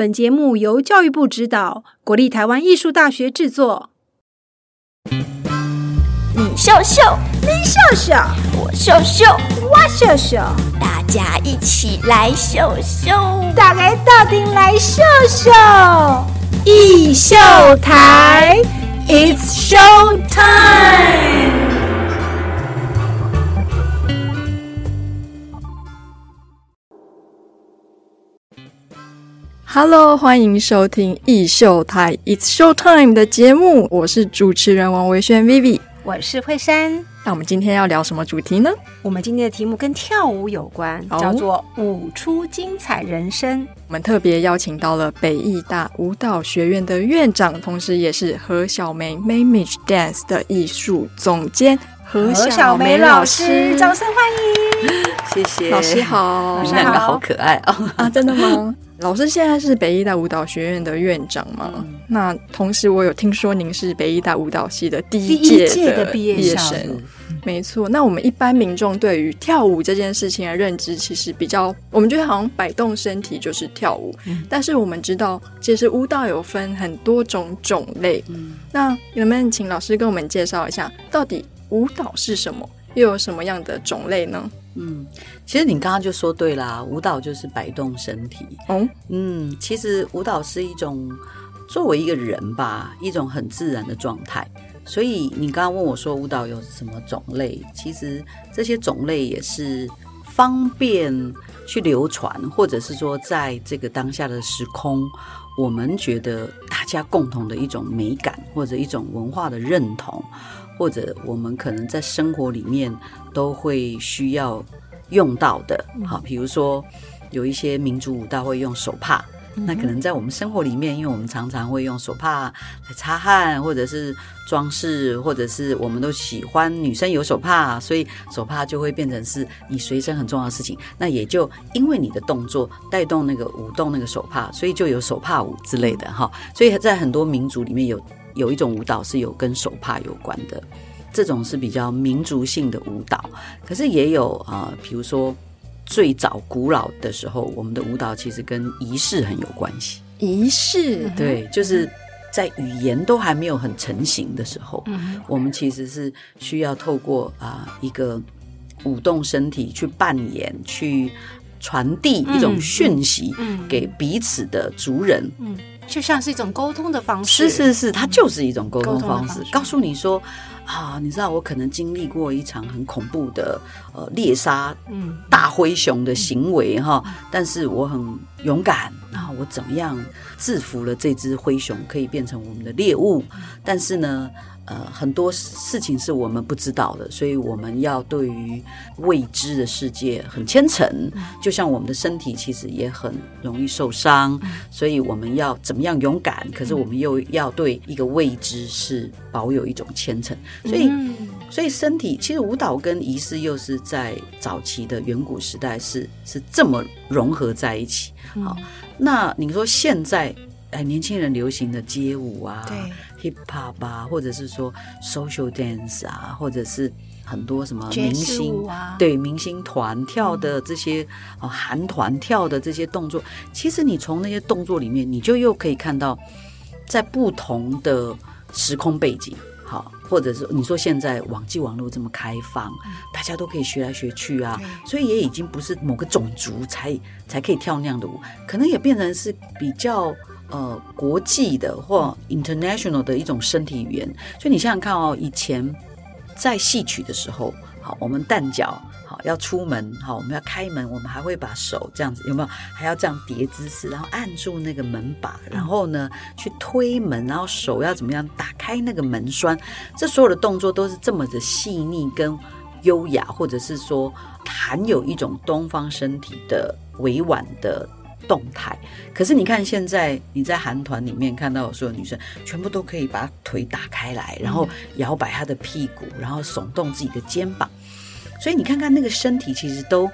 本节目由教育部指导，国立台湾艺术大学制作。你秀秀，你秀秀，我秀秀，我秀秀，大家一起来秀秀，大家到底来秀秀，艺秀台，It's show time。Hello，欢迎收听艺秀台 It's Show Time 的节目，我是主持人王维轩 Vivi，我是惠珊。那我们今天要聊什么主题呢？我们今天的题目跟跳舞有关，叫做“舞出精彩人生”。我们特别邀请到了北艺大舞蹈学院的院长，同时也是何小梅 Mamage Dance 的艺术总监何小梅老师，掌声欢迎！谢 谢老师好，你们两个好可爱哦！啊，真的吗？老师现在是北艺大舞蹈学院的院长嘛？那同时我有听说您是北艺大舞蹈系的第一届的毕业生，没错。那我们一般民众对于跳舞这件事情的认知，其实比较，我们觉得好像摆动身体就是跳舞。但是我们知道，其实舞蹈有分很多种种类。那能不能请老师跟我们介绍一下，到底舞蹈是什么，又有什么样的种类呢？嗯，其实你刚刚就说对啦，舞蹈就是摆动身体。哦，嗯，其实舞蹈是一种作为一个人吧，一种很自然的状态。所以你刚刚问我说舞蹈有什么种类，其实这些种类也是方便去流传，或者是说在这个当下的时空，我们觉得大家共同的一种美感，或者一种文化的认同。或者我们可能在生活里面都会需要用到的，好，比如说有一些民族舞蹈会用手帕，那可能在我们生活里面，因为我们常常会用手帕来擦汗，或者是装饰，或者是我们都喜欢女生有手帕，所以手帕就会变成是你随身很重要的事情。那也就因为你的动作带动那个舞动那个手帕，所以就有手帕舞之类的哈。所以在很多民族里面有。有一种舞蹈是有跟手帕有关的，这种是比较民族性的舞蹈。可是也有啊，比如说最早古老的时候，我们的舞蹈其实跟仪式很有关系。仪式对，就是在语言都还没有很成型的时候，我们其实是需要透过啊一个舞动身体去扮演，去传递一种讯息给彼此的族人。就像是一种沟通的方式，是是是，它就是一种沟通方式。告诉你说啊，你知道我可能经历过一场很恐怖的呃猎杀，嗯，大灰熊的行为哈，但是我很勇敢，然后我怎么样制服了这只灰熊，可以变成我们的猎物，但是呢。呃，很多事情是我们不知道的，所以我们要对于未知的世界很虔诚。就像我们的身体其实也很容易受伤，所以我们要怎么样勇敢？可是我们又要对一个未知是保有一种虔诚。所以，所以身体其实舞蹈跟仪式又是在早期的远古时代是是这么融合在一起。好，那你说现在？哎，年轻人流行的街舞啊，hip hop 啊，或者是说 social dance 啊，或者是很多什么明星啊，对明星团跳的这些哦，韩团跳的这些动作，其实你从那些动作里面，你就又可以看到，在不同的时空背景，好，或者是你说现在网际网络这么开放，大家都可以学来学去啊，所以也已经不是某个种族才才可以跳那样的舞，可能也变成是比较。呃，国际的或 international 的一种身体语言，所以你想想看哦，以前在戏曲的时候，好，我们蛋脚好要出门，好，我们要开门，我们还会把手这样子，有没有？还要这样叠姿势，然后按住那个门把，然后呢去推门，然后手要怎么样打开那个门栓？这所有的动作都是这么的细腻跟优雅，或者是说含有一种东方身体的委婉的。动态，可是你看现在你在韩团里面看到所有女生，全部都可以把腿打开来，然后摇摆她的屁股，然后耸动自己的肩膀，所以你看看那个身体，其实都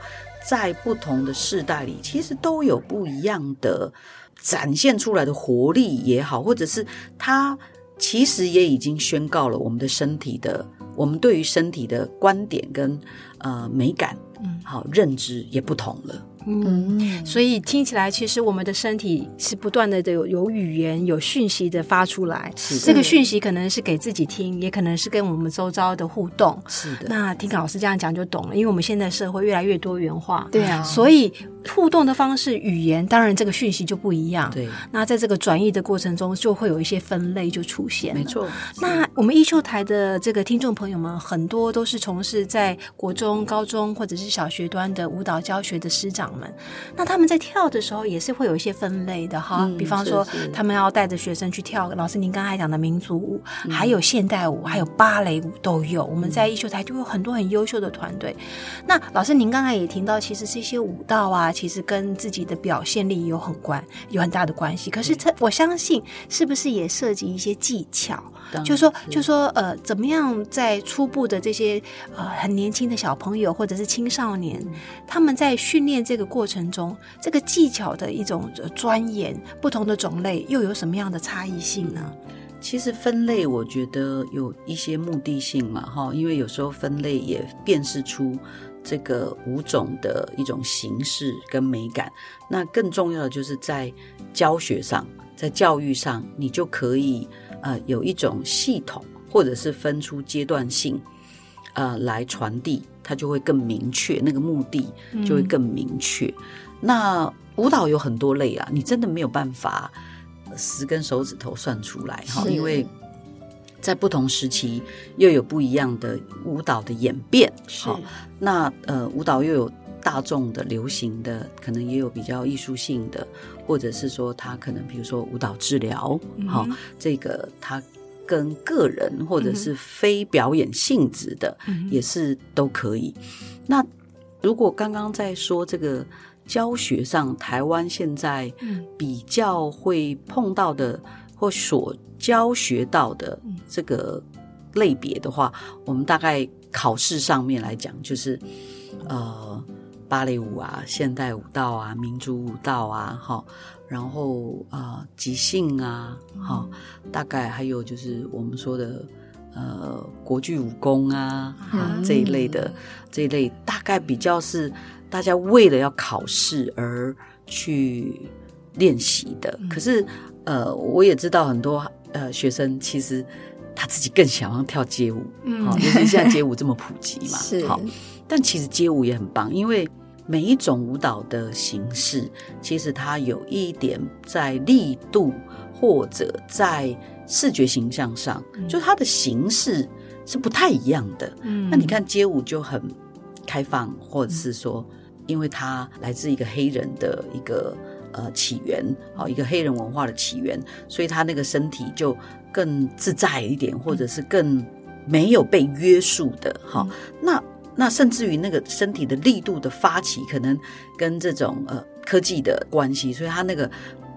在不同的世代里，其实都有不一样的展现出来的活力也好，或者是它其实也已经宣告了我们的身体的，我们对于身体的观点跟呃美感，嗯，好认知也不同了。嗯，所以听起来，其实我们的身体是不断的有有语言、有讯息的发出来。是这个讯息可能是给自己听，也可能是跟我们周遭的互动。是的。那听老师这样讲就懂了，因为我们现在社会越来越多元化。对啊，所以互动的方式、语言，当然这个讯息就不一样。对。那在这个转译的过程中，就会有一些分类就出现。没错。那我们艺秀台的这个听众朋友们，很多都是从事在国中、高中或者是小学端的舞蹈教学的师长们。那他们在跳的时候也是会有一些分类的哈，比方说他们要带着学生去跳，老师您刚才讲的民族舞，还有现代舞，还有芭蕾舞都有。我们在艺秀台就有很多很优秀的团队。那老师您刚才也听到，其实这些舞蹈啊，其实跟自己的表现力有很关，有很大的关系。可是这我相信，是不是也涉及一些技巧？就说就说呃，怎么样在初步的这些呃很年轻的小朋友或者是青少年，他们在训练这个过程中，这个技巧的一种钻研，不同的种类又有什么样的差异性呢？其实分类我觉得有一些目的性嘛，哈，因为有时候分类也辨识出这个舞种的一种形式跟美感。那更重要的就是在教学上，在教育上，你就可以。呃，有一种系统，或者是分出阶段性，呃，来传递，它就会更明确，那个目的就会更明确。那舞蹈有很多类啊，你真的没有办法十根手指头算出来哈，因为在不同时期又有不一样的舞蹈的演变。好，那呃，舞蹈又有大众的、流行的，可能也有比较艺术性的。或者是说，他可能比如说舞蹈治疗，好，这个他跟个人或者是非表演性质的，也是都可以。那如果刚刚在说这个教学上，台湾现在比较会碰到的或所教学到的这个类别的话，我们大概考试上面来讲，就是呃。芭蕾舞啊，现代舞蹈啊，民族舞蹈啊，哈，然后啊，即兴啊，哈，大概还有就是我们说的呃，国剧武功啊，哈，这一类的这一类，大概比较是大家为了要考试而去练习的。可是呃，我也知道很多呃学生其实他自己更想要跳街舞，嗯，尤其现在街舞这么普及嘛，是好。但其实街舞也很棒，因为每一种舞蹈的形式，其实它有一点在力度或者在视觉形象上，就它的形式是不太一样的。嗯，那你看街舞就很开放，或者是说，因为它来自一个黑人的一个呃起源，好一个黑人文化的起源，所以他那个身体就更自在一点，或者是更没有被约束的。好，那。那甚至于那个身体的力度的发起，可能跟这种呃科技的关系，所以他那个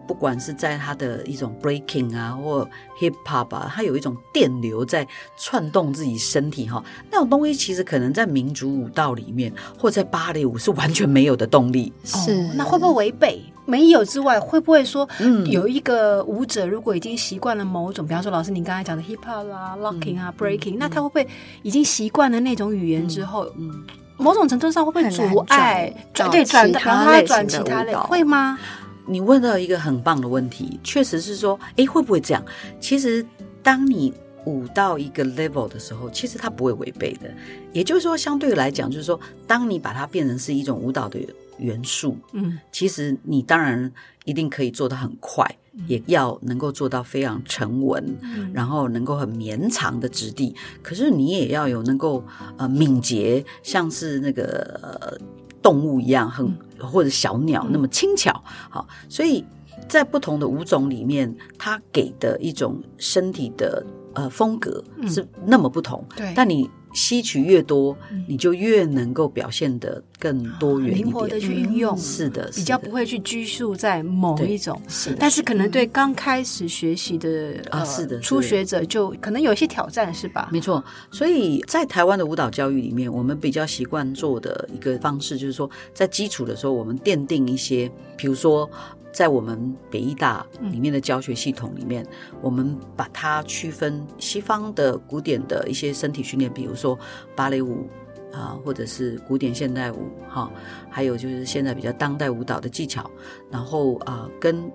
不管是在他的一种 breaking 啊，或 hip hop 啊，它有一种电流在串动自己身体哈，那种东西其实可能在民族舞蹈里面，或在芭蕾舞是完全没有的动力。是，那会不会违背？没有之外，会不会说，有一个舞者如果已经习惯了某种，比方说老师您刚才讲的 hip hop 啦、locking 啊、breaking，那他会不会已经习惯了那种语言之后，嗯，某种程度上会不会阻碍转对转他转其他类会吗？你问到一个很棒的问题，确实是说，哎，会不会这样？其实当你舞到一个 level 的时候，其实它不会违背的。也就是说，相对来讲，就是说，当你把它变成是一种舞蹈的。元素，嗯，其实你当然一定可以做得很快，也要能够做到非常沉稳，然后能够很绵长的质地。可是你也要有能够呃敏捷，像是那个动物一样，很或者小鸟那么轻巧。好，所以在不同的舞种里面，它给的一种身体的呃风格是那么不同。对，但你。吸取越多，你就越能够表现的更多元灵活的去运用。是的，比较不会去拘束在某一种。是，但是可能对刚开始学习的啊，是的，初学者就可能有一些挑战，是吧？没错。所以在台湾的舞蹈教育里面，我们比较习惯做的一个方式，就是说，在基础的时候，我们奠定一些，比如说。在我们北医大里面的教学系统里面，我们把它区分西方的古典的一些身体训练，比如说芭蕾舞、啊，或者是古典现代舞哈，还有就是现在比较当代舞蹈的技巧，然后啊，跟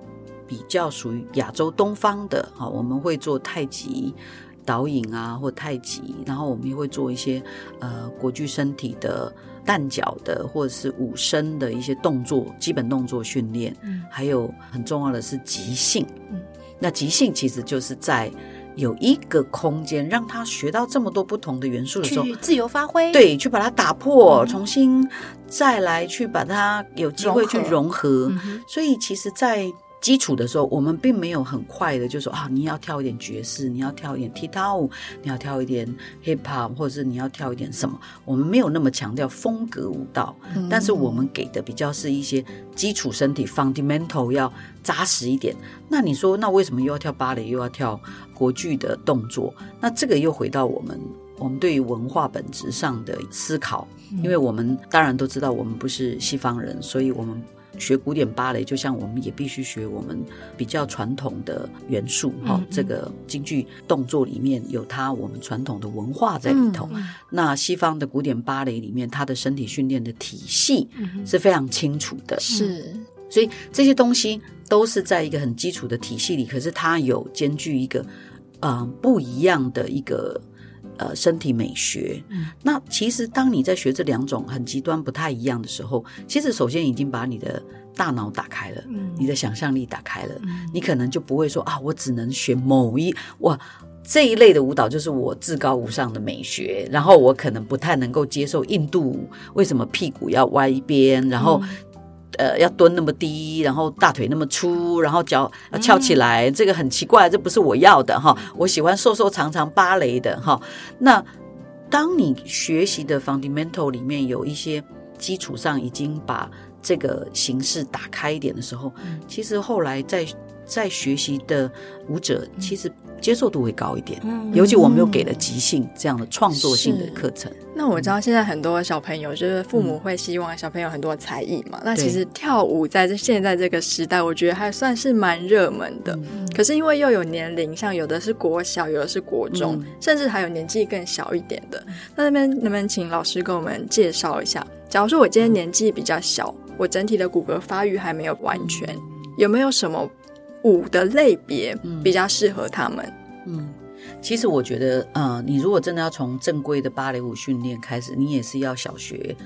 比较属于亚洲东方的啊，我们会做太极。导引啊，或太极，然后我们也会做一些呃国剧身体的弹脚的，或者是武身的一些动作，基本动作训练。嗯，还有很重要的是即兴。嗯，那即兴其实就是在有一个空间，让他学到这么多不同的元素的时候，自由发挥。对，去把它打破，重新再来去把它有机会去融合。所以其实，在基础的时候，我们并没有很快的就说啊，你要跳一点爵士，你要跳一点踢踏舞，你要跳一点 hip hop，或者是你要跳一点什么。我们没有那么强调风格舞蹈，但是我们给的比较是一些基础身体 fundamental 要扎实一点。那你说，那为什么又要跳芭蕾，又要跳国剧的动作？那这个又回到我们我们对于文化本质上的思考，因为我们当然都知道，我们不是西方人，所以我们。学古典芭蕾，就像我们也必须学我们比较传统的元素哈。这个京剧动作里面有它我们传统的文化在里头。那西方的古典芭蕾里面，它的身体训练的体系是非常清楚的。是，所以这些东西都是在一个很基础的体系里，可是它有兼具一个呃不一样的一个。呃，身体美学。嗯，那其实当你在学这两种很极端不太一样的时候，其实首先已经把你的大脑打开了，嗯，你的想象力打开了，嗯，你可能就不会说啊，我只能学某一哇这一类的舞蹈就是我至高无上的美学，然后我可能不太能够接受印度舞，为什么屁股要歪一边，然后。呃，要蹲那么低，然后大腿那么粗，然后脚要翘起来，这个很奇怪，这不是我要的哈。我喜欢瘦瘦长长芭蕾的哈。那当你学习的 fundamental 里面有一些基础上已经把这个形式打开一点的时候，其实后来在在学习的舞者其实。接受度会高一点，嗯尤其我们又给了即兴这样的创作性的课程。那我知道现在很多小朋友就是父母会希望小朋友很多才艺嘛。那其实跳舞在这现在这个时代，我觉得还算是蛮热门的。可是因为又有年龄，像有的是国小，有的是国中，甚至还有年纪更小一点的。那那边能不能请老师给我们介绍一下？假如说我今天年纪比较小，我整体的骨骼发育还没有完全，有没有什么？舞的类别比较适合他们。嗯，其实我觉得，呃，你如果真的要从正规的芭蕾舞训练开始，你也是要小学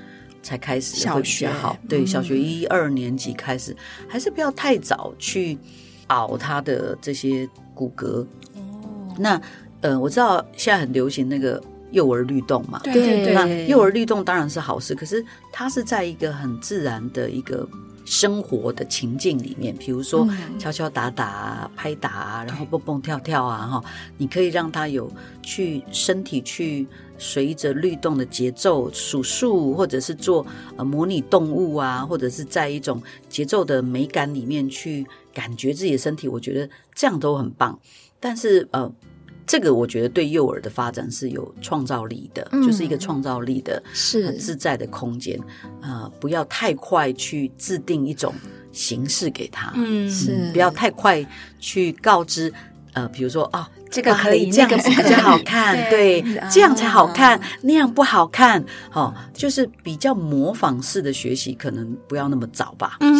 才开始会比较好。对，小学一二年级开始，还是不要太早去熬他的这些骨骼。哦，那呃，我知道现在很流行那个幼儿律动嘛，对对对，那幼儿律动当然是好事，可是它是在一个很自然的一个。生活的情境里面，比如说敲敲打打、拍打，然后蹦蹦跳跳啊，哈，你可以让他有去身体去随着律动的节奏数数，或者是做呃模拟动物啊，或者是在一种节奏的美感里面去感觉自己的身体，我觉得这样都很棒。但是呃。这个我觉得对幼儿的发展是有创造力的，就是一个创造力的、是自在的空间。呃，不要太快去制定一种形式给他，嗯，是不要太快去告知。呃，比如说啊。这个可以，这样子比较 好看，对，这样才好看，那样不好看，哦，就是比较模仿式的学习，可能不要那么早吧。嗯，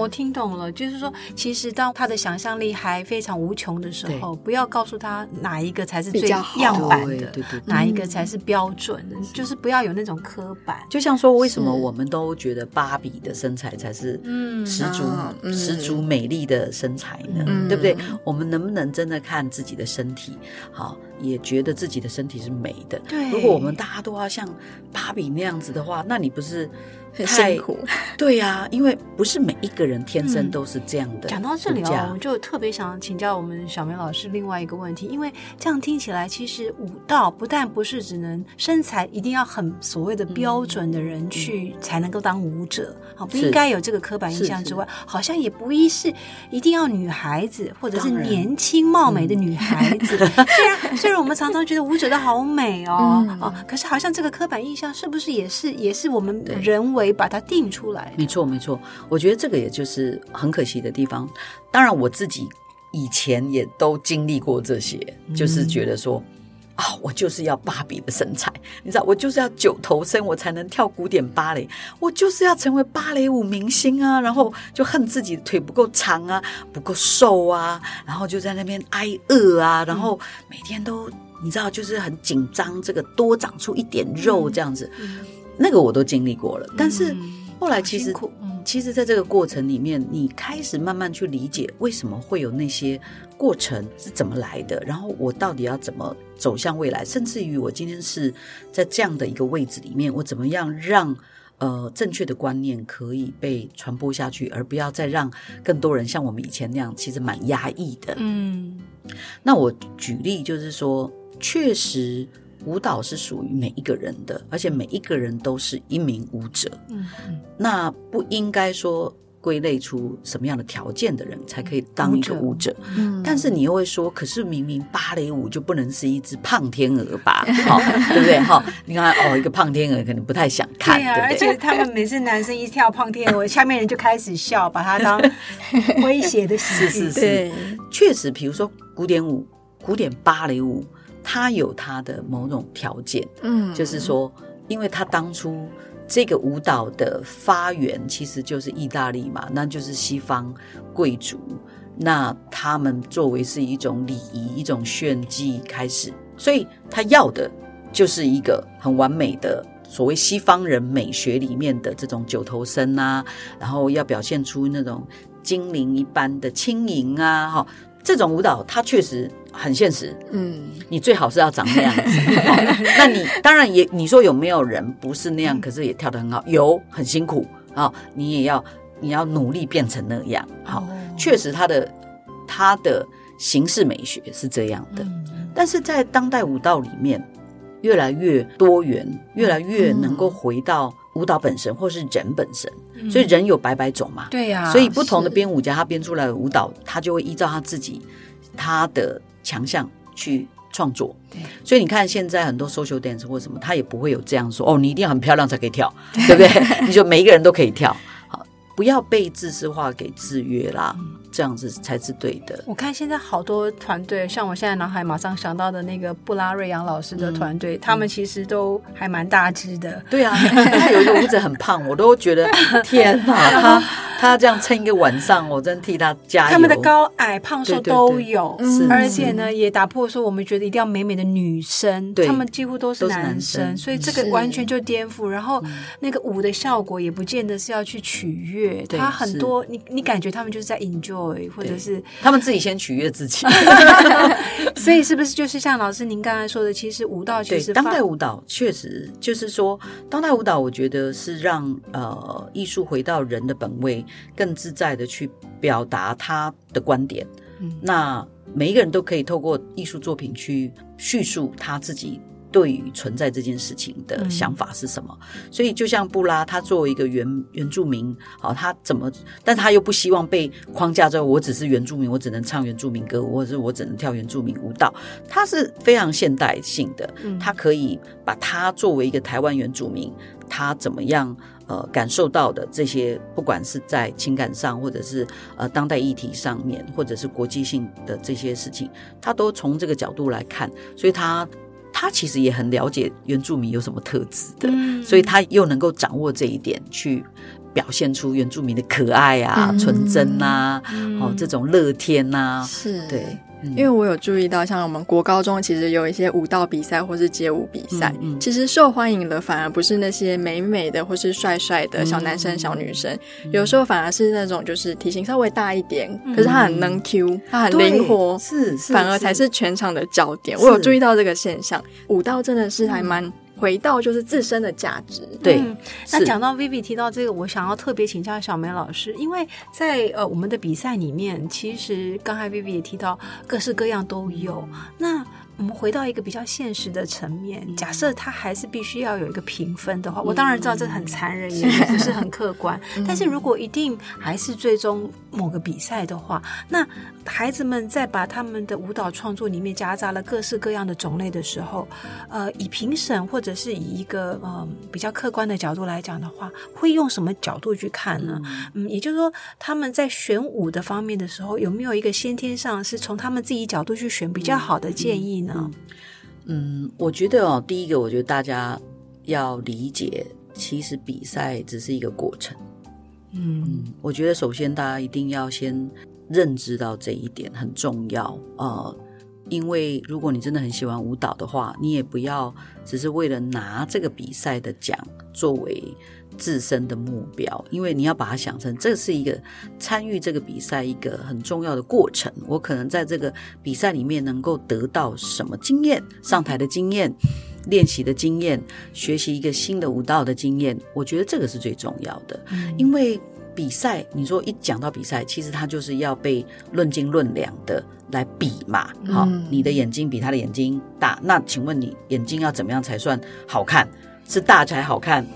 我听懂了，就是说，其实当他的想象力还非常无穷的时候，不要告诉他哪一个才是最样板的，对对，哪一个才是标准的，就是不要有那种刻板。就像说，为什么我们都觉得芭比的身材才是十足十足美丽的身材呢？对不对？我们能不能真的看？自己的身体，好，也觉得自己的身体是美的。对，如果我们大家都要像芭比那样子的话，那你不是？很辛苦，对呀，因为不是每一个人天生都是这样的。讲到这里哦，我就特别想请教我们小梅老师另外一个问题，因为这样听起来，其实舞蹈不但不是只能身材一定要很所谓的标准的人去才能够当舞者，好不应该有这个刻板印象之外，好像也不一是一定要女孩子或者是年轻貌美的女孩子。虽然虽然我们常常觉得舞者都好美哦，哦，可是好像这个刻板印象是不是也是也是我们人为。以把它定出来，没错没错。我觉得这个也就是很可惜的地方。当然，我自己以前也都经历过这些，就是觉得说啊，我就是要芭比的身材，你知道，我就是要九头身，我才能跳古典芭蕾，我就是要成为芭蕾舞明星啊，然后就恨自己腿不够长啊，不够瘦啊，然后就在那边挨饿啊，然后每天都你知道，就是很紧张，这个多长出一点肉这样子，那个我都经历过了，但是后来其实。其实，在这个过程里面，你开始慢慢去理解为什么会有那些过程是怎么来的，然后我到底要怎么走向未来，甚至于我今天是在这样的一个位置里面，我怎么样让呃正确的观念可以被传播下去，而不要再让更多人像我们以前那样，其实蛮压抑的。嗯，那我举例就是说，确实。舞蹈是属于每一个人的，而且每一个人都是一名舞者。嗯，那不应该说归类出什么样的条件的人才可以当一个舞者。嗯，但是你又会说，可是明明芭蕾舞就不能是一只胖天鹅吧？好，对不对？哈，你看哦，一个胖天鹅可能不太想看，对而且他们每次男生一跳胖天鹅，下面人就开始笑，把它当威胁的喜剧。是是是，确实，比如说古典舞、古典芭蕾舞。它有他的某种条件，嗯，就是说，因为他当初这个舞蹈的发源其实就是意大利嘛，那就是西方贵族，那他们作为是一种礼仪、一种炫技开始，所以他要的就是一个很完美的所谓西方人美学里面的这种九头身啊，然后要表现出那种精灵一般的轻盈啊，哈。这种舞蹈它确实很现实，嗯，你最好是要长那样子。那你当然也你说有没有人不是那样，可是也跳得很好？有，很辛苦啊，你也要你要努力变成那样。好，确实他的他的形式美学是这样的，但是在当代舞蹈里面越来越多元，越来越能够回到。舞蹈本身，或是人本身，所以人有百百种嘛。对呀，所以不同的编舞家，他编出来的舞蹈，他就会依照他自己他的强项去创作。对，所以你看现在很多 social dance 或什么，他也不会有这样说哦，你一定要很漂亮才可以跳，对不对？你就每一个人都可以跳。不要被自私化给制约啦，这样子才是对的。我看现在好多团队，像我现在脑海马上想到的那个布拉瑞扬老师的团队，他们其实都还蛮大只的。对啊，他有一个舞者很胖，我都觉得 天哪，他他这样撑一个晚上，我真替他加油。他们的高矮胖瘦都有，而且呢，也打破说我们觉得一定要美美的女生，他们几乎都是男生，所以这个完全就颠覆。然后那个舞的效果也不见得是要去取悦。他很多，你你感觉他们就是在 enjoy，或者是他们自己先取悦自己，所以是不是就是像老师您刚才说的，其实舞蹈其实当代舞蹈确实就是说，当代舞蹈我觉得是让呃艺术回到人的本位，更自在的去表达他的观点。那每一个人都可以透过艺术作品去叙述他自己。对于存在这件事情的想法是什么？所以就像布拉，他作为一个原原住民，好，他怎么？但他又不希望被框架在，我只是原住民，我只能唱原住民歌，或者是我只能跳原住民舞蹈。他是非常现代性的，他可以把他作为一个台湾原住民，他怎么样呃感受到的这些，不管是在情感上，或者是呃当代议题上面，或者是国际性的这些事情，他都从这个角度来看，所以他。他其实也很了解原住民有什么特质的，所以他又能够掌握这一点，去表现出原住民的可爱啊、纯真呐，哦，这种乐天呐，是对。因为我有注意到，像我们国高中其实有一些舞蹈比赛或是街舞比赛，其实受欢迎的反而不是那些美美的或是帅帅的小男生小女生，有时候反而是那种就是体型稍微大一点，可是他很能 Q，他很灵活，是反而才是。全场的焦点。我有注意到这个现象，舞蹈真的是还蛮。回到就是自身的价值。对，那讲到 Vivi 提到这个，我想要特别请教小梅老师，因为在呃我们的比赛里面，其实刚才 Vivi 也提到各式各样都有。那我们回到一个比较现实的层面，假设他还是必须要有一个评分的话，我当然知道这很残忍，也不是很客观。但是如果一定还是最终某个比赛的话，那孩子们在把他们的舞蹈创作里面夹杂了各式各样的种类的时候，呃，以评审或者是以一个呃比较客观的角度来讲的话，会用什么角度去看呢？嗯，也就是说，他们在选舞的方面的时候，有没有一个先天上是从他们自己角度去选比较好的建议呢？嗯，我觉得哦，第一个，我觉得大家要理解，其实比赛只是一个过程。嗯，我觉得首先大家一定要先认知到这一点很重要呃，因为如果你真的很喜欢舞蹈的话，你也不要只是为了拿这个比赛的奖作为。自身的目标，因为你要把它想成，这是一个参与这个比赛一个很重要的过程。我可能在这个比赛里面能够得到什么经验？上台的经验、练习的经验、学习一个新的舞蹈的经验，我觉得这个是最重要的。因为比赛，你说一讲到比赛，其实它就是要被论斤论两的来比嘛。好，你的眼睛比他的眼睛大，那请问你眼睛要怎么样才算好看？是大才好看？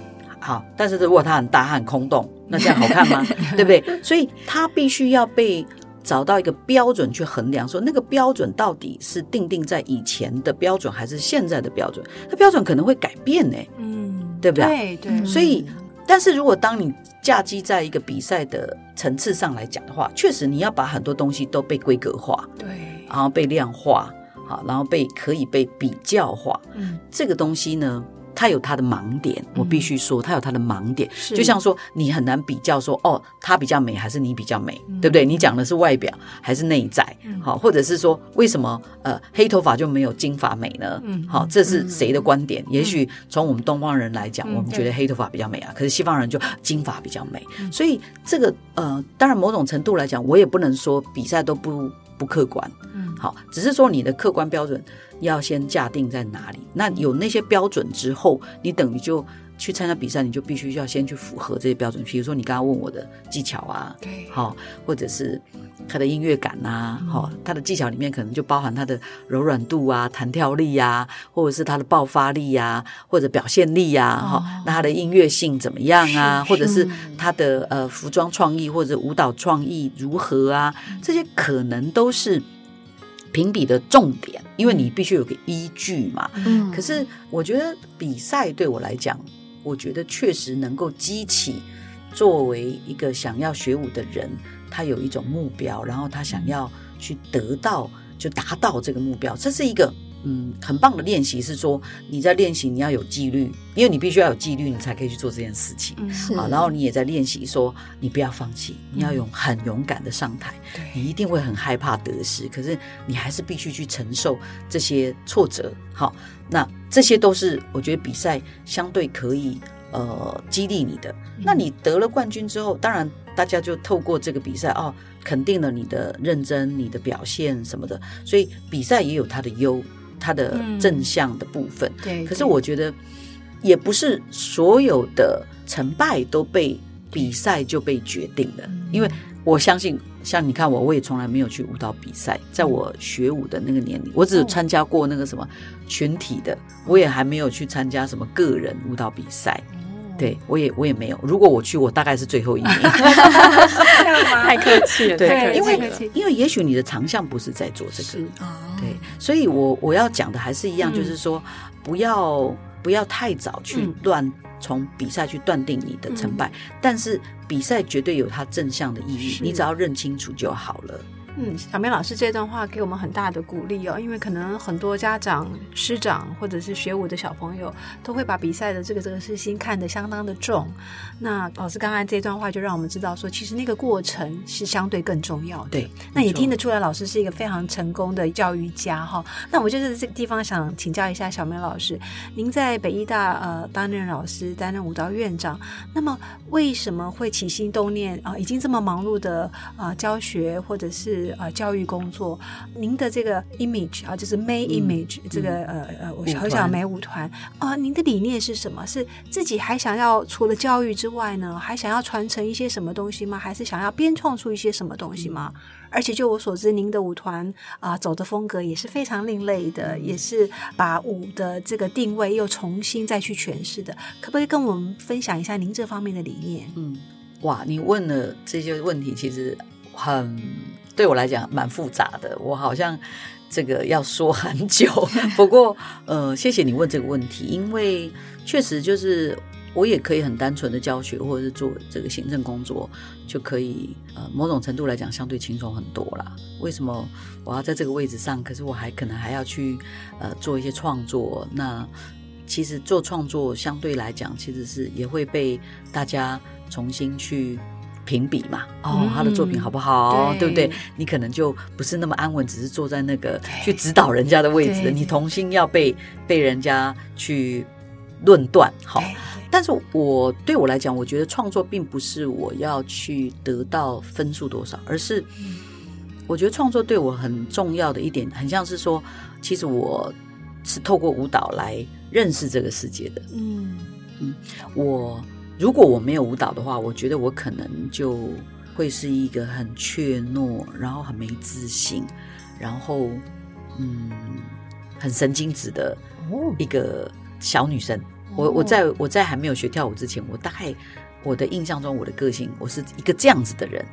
好，但是如果它很大、很空洞，那这样好看吗？对不对？所以他必须要被找到一个标准去衡量，说那个标准到底是定定在以前的标准，还是现在的标准？它标准可能会改变呢，嗯，对不对？对对。所以，但是如果当你架机在一个比赛的层次上来讲的话，确实你要把很多东西都被规格化，对，然后被量化，好，然后被可以被比较化，嗯，这个东西呢？他有他的盲点，我必须说，他有他的盲点。就像说，你很难比较说，哦，他比较美还是你比较美，对不对？你讲的是外表还是内在？好，或者是说，为什么呃黑头发就没有金发美呢？好，这是谁的观点？也许从我们东方人来讲，我们觉得黑头发比较美啊，可是西方人就金发比较美。所以这个呃，当然某种程度来讲，我也不能说比赛都不不客观。嗯，好，只是说你的客观标准。要先架定在哪里？那有那些标准之后，你等于就去参加比赛，你就必须要先去符合这些标准。比如说你刚刚问我的技巧啊，对，好，或者是他的音乐感呐，好，他的技巧里面可能就包含他的柔软度啊、弹跳力呀，或者是他的爆发力呀，或者表现力呀，哈，那他的音乐性怎么样啊？或者是他的呃服装创意或者舞蹈创意如何啊？这些可能都是。评比的重点，因为你必须有个依据嘛。嗯，可是我觉得比赛对我来讲，我觉得确实能够激起作为一个想要学舞的人，他有一种目标，然后他想要去得到，就达到这个目标，这是一个。嗯，很棒的练习是说你在练习，你要有纪律，因为你必须要有纪律，你才可以去做这件事情。是啊，然后你也在练习说，你不要放弃，你要勇很勇敢的上台。你一定会很害怕得失，可是你还是必须去承受这些挫折。好，那这些都是我觉得比赛相对可以呃激励你的。那你得了冠军之后，当然大家就透过这个比赛哦，肯定了你的认真、你的表现什么的，所以比赛也有它的优。它的正向的部分，对。可是我觉得，也不是所有的成败都被比赛就被决定了。因为我相信，像你看我，我也从来没有去舞蹈比赛。在我学舞的那个年龄，我只有参加过那个什么群体的，我也还没有去参加什么个人舞蹈比赛。对我也我也没有。如果我去，我大概是最后一名。太客气了，对，因为因为也许你的长项不是在做这个，对，所以我我要讲的还是一样，就是说不要不要太早去断从比赛去断定你的成败，但是比赛绝对有它正向的意义，你只要认清楚就好了。嗯，小梅老师这段话给我们很大的鼓励哦，因为可能很多家长、师长或者是学舞的小朋友都会把比赛的这个这个事情看得相当的重。那老师刚才这段话就让我们知道说，其实那个过程是相对更重要的。对，那也听得出来，老师是一个非常成功的教育家哈。那我就是这个地方想请教一下小梅老师，您在北医大呃担任老师，担任舞蹈院长，那么为什么会起心动念啊？已经这么忙碌的啊教学或者是呃，教育工作，您的这个 image 啊，就是 May Image 这个呃呃何小梅舞团啊，您的理念是什么？是自己还想要除了教育之外呢，还想要传承一些什么东西吗？还是想要编创出一些什么东西吗？而且就我所知，您的舞团啊走的风格也是非常另类的，也是把舞的这个定位又重新再去诠释的。可不可以跟我们分享一下您这方面的理念？嗯，哇，你问了这些问题，其实很。对我来讲蛮复杂的，我好像这个要说很久。不过，呃，谢谢你问这个问题，因为确实就是我也可以很单纯的教学，或者是做这个行政工作，就可以呃某种程度来讲相对轻松很多啦。为什么我要在这个位置上？可是我还可能还要去呃做一些创作。那其实做创作相对来讲，其实是也会被大家重新去评比嘛。哦，他的作品好不好？对不对？你可能就不是那么安稳，只是坐在那个去指导人家的位置，你重新要被被人家去论断。好。但是我对我来讲，我觉得创作并不是我要去得到分数多少，而是我觉得创作对我很重要的一点，很像是说，其实我是透过舞蹈来认识这个世界的。嗯嗯，我如果我没有舞蹈的话，我觉得我可能就会是一个很怯懦，然后很没自信，然后嗯，很神经质的一个小女生。我我在我在还没有学跳舞之前，我大概我的印象中，我的个性我是一个这样子的人。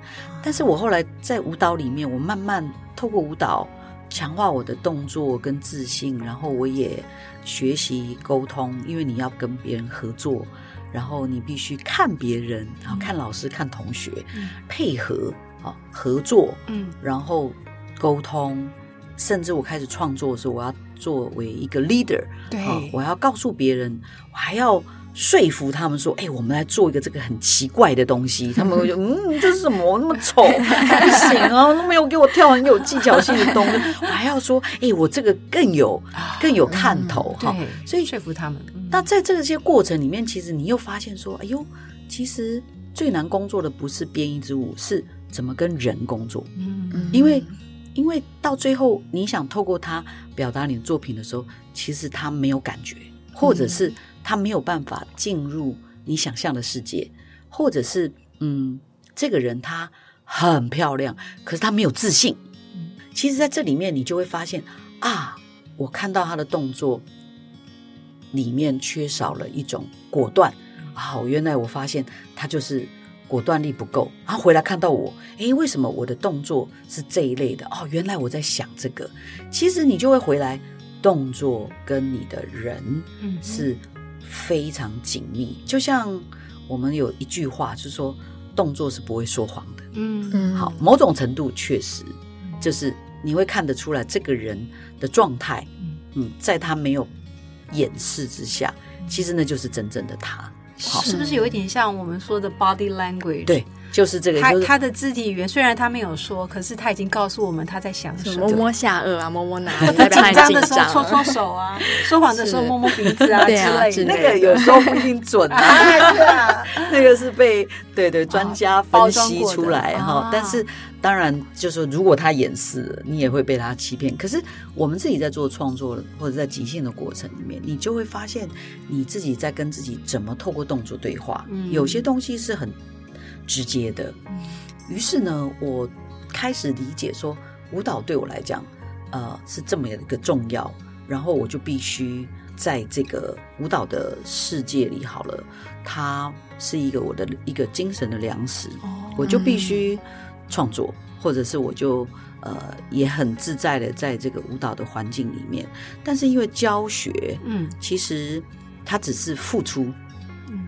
但是我后来在舞蹈里面，我慢慢透过舞蹈强化我的动作跟自信，然后我也学习沟通，因为你要跟别人合作，然后你必须看别人，然后看老师、看同学，配合啊合作，嗯，然后沟通，甚至我开始创作的时候，我要。作为一个 leader，对，我要告诉别人，我还要说服他们说：“哎，我们来做一个这个很奇怪的东西。”他们会说：“嗯，这是什么？那么丑，不行啊！都没有给我跳很有技巧性的东西。”我还要说：“哎，我这个更有更有看头哈。”所以说服他们。那在这些过程里面，其实你又发现说：“哎呦，其实最难工作的不是编一支舞，是怎么跟人工作。”嗯，因为。因为到最后，你想透过他表达你的作品的时候，其实他没有感觉，或者是他没有办法进入你想象的世界，或者是嗯，这个人他很漂亮，可是他没有自信。其实，在这里面你就会发现啊，我看到他的动作里面缺少了一种果断。好，原来我发现他就是。果断力不够，然后回来看到我，诶，为什么我的动作是这一类的？哦，原来我在想这个。其实你就会回来，动作跟你的人是非常紧密。就像我们有一句话，就是说动作是不会说谎的。嗯嗯，好，某种程度确实就是你会看得出来这个人的状态。嗯，在他没有掩饰之下，其实那就是真正的他。好是不是有一点像我们说的 body language？对，就是这个。他他的肢体语言虽然他没有说，可是他已经告诉我们他在想什么。摸摸下颚啊，摸摸哪？他紧张的时候搓搓手啊，说谎的时候摸摸鼻子啊 之类的。那个有时候不一定准啊。那个是被对对专家分析出来哈。但是当然，就是如果他掩饰，你也会被他欺骗。可是我们自己在做创作或者在即兴的过程里面，你就会发现你自己在跟自己怎么透过动作对话。有些东西是很直接的。于是呢，我开始理解说，舞蹈对我来讲，呃，是这么一个重要。然后我就必须在这个舞蹈的世界里，好了，它是一个我的一个精神的粮食。我就必须创作，或者是我就呃也很自在的在这个舞蹈的环境里面。但是因为教学，嗯，其实它只是付出。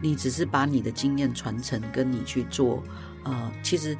你只是把你的经验传承，跟你去做，呃，其实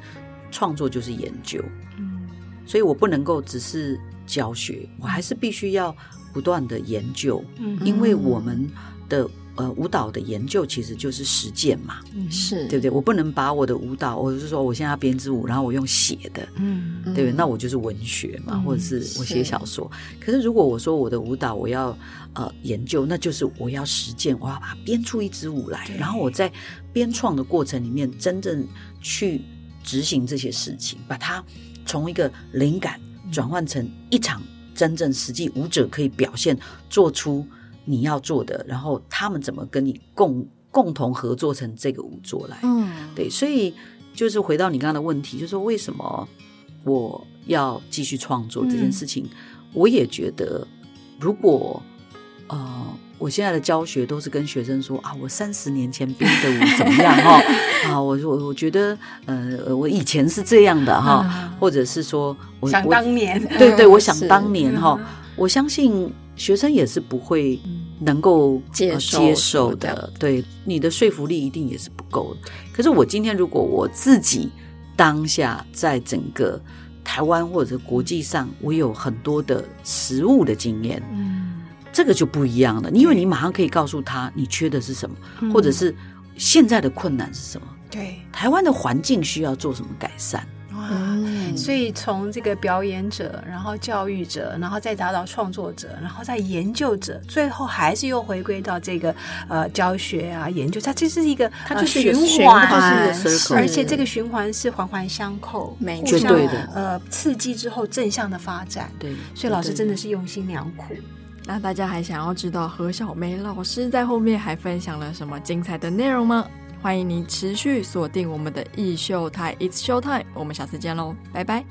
创作就是研究，嗯，所以我不能够只是教学，我还是必须要不断的研究，嗯，因为我们的。呃，舞蹈的研究其实就是实践嘛，是对不对？我不能把我的舞蹈，我是说我现在要编支舞，然后我用写的，嗯，对不对？那我就是文学嘛，或者是我写小说。可是如果我说我的舞蹈我要呃研究，那就是我要实践，我要把它编出一支舞来，然后我在编创的过程里面真正去执行这些事情，把它从一个灵感转换成一场真正实际舞者可以表现做出。你要做的，然后他们怎么跟你共共同合作成这个舞作来？嗯，对，所以就是回到你刚刚的问题，就是说为什么我要继续创作这件事情？我也觉得，如果呃，我现在的教学都是跟学生说啊，我三十年前编的舞怎么样 哈？啊，我我我觉得呃，我以前是这样的哈，或者是说我，想当年，对对，我想 当年哈，我相信。学生也是不会能够接受接受的。对，你的说服力一定也是不够的。可是我今天如果我自己当下在整个台湾或者国际上，我有很多的实物的经验，嗯，这个就不一样了。因为你马上可以告诉他你缺的是什么，或者是现在的困难是什么。对，台湾的环境需要做什么改善？哇，所以从这个表演者，然后教育者，然后再达到创作者，然后再研究者，最后还是又回归到这个呃教学啊研究，它这是一个它就是循环，而且这个循环是环环相扣，绝对的呃刺激之后正向的发展。对，所以老师真的是用心良苦。那大家还想要知道何小梅老师在后面还分享了什么精彩的内容吗？欢迎您持续锁定我们的艺秀台，It's Show Time，我们下次见喽，拜拜。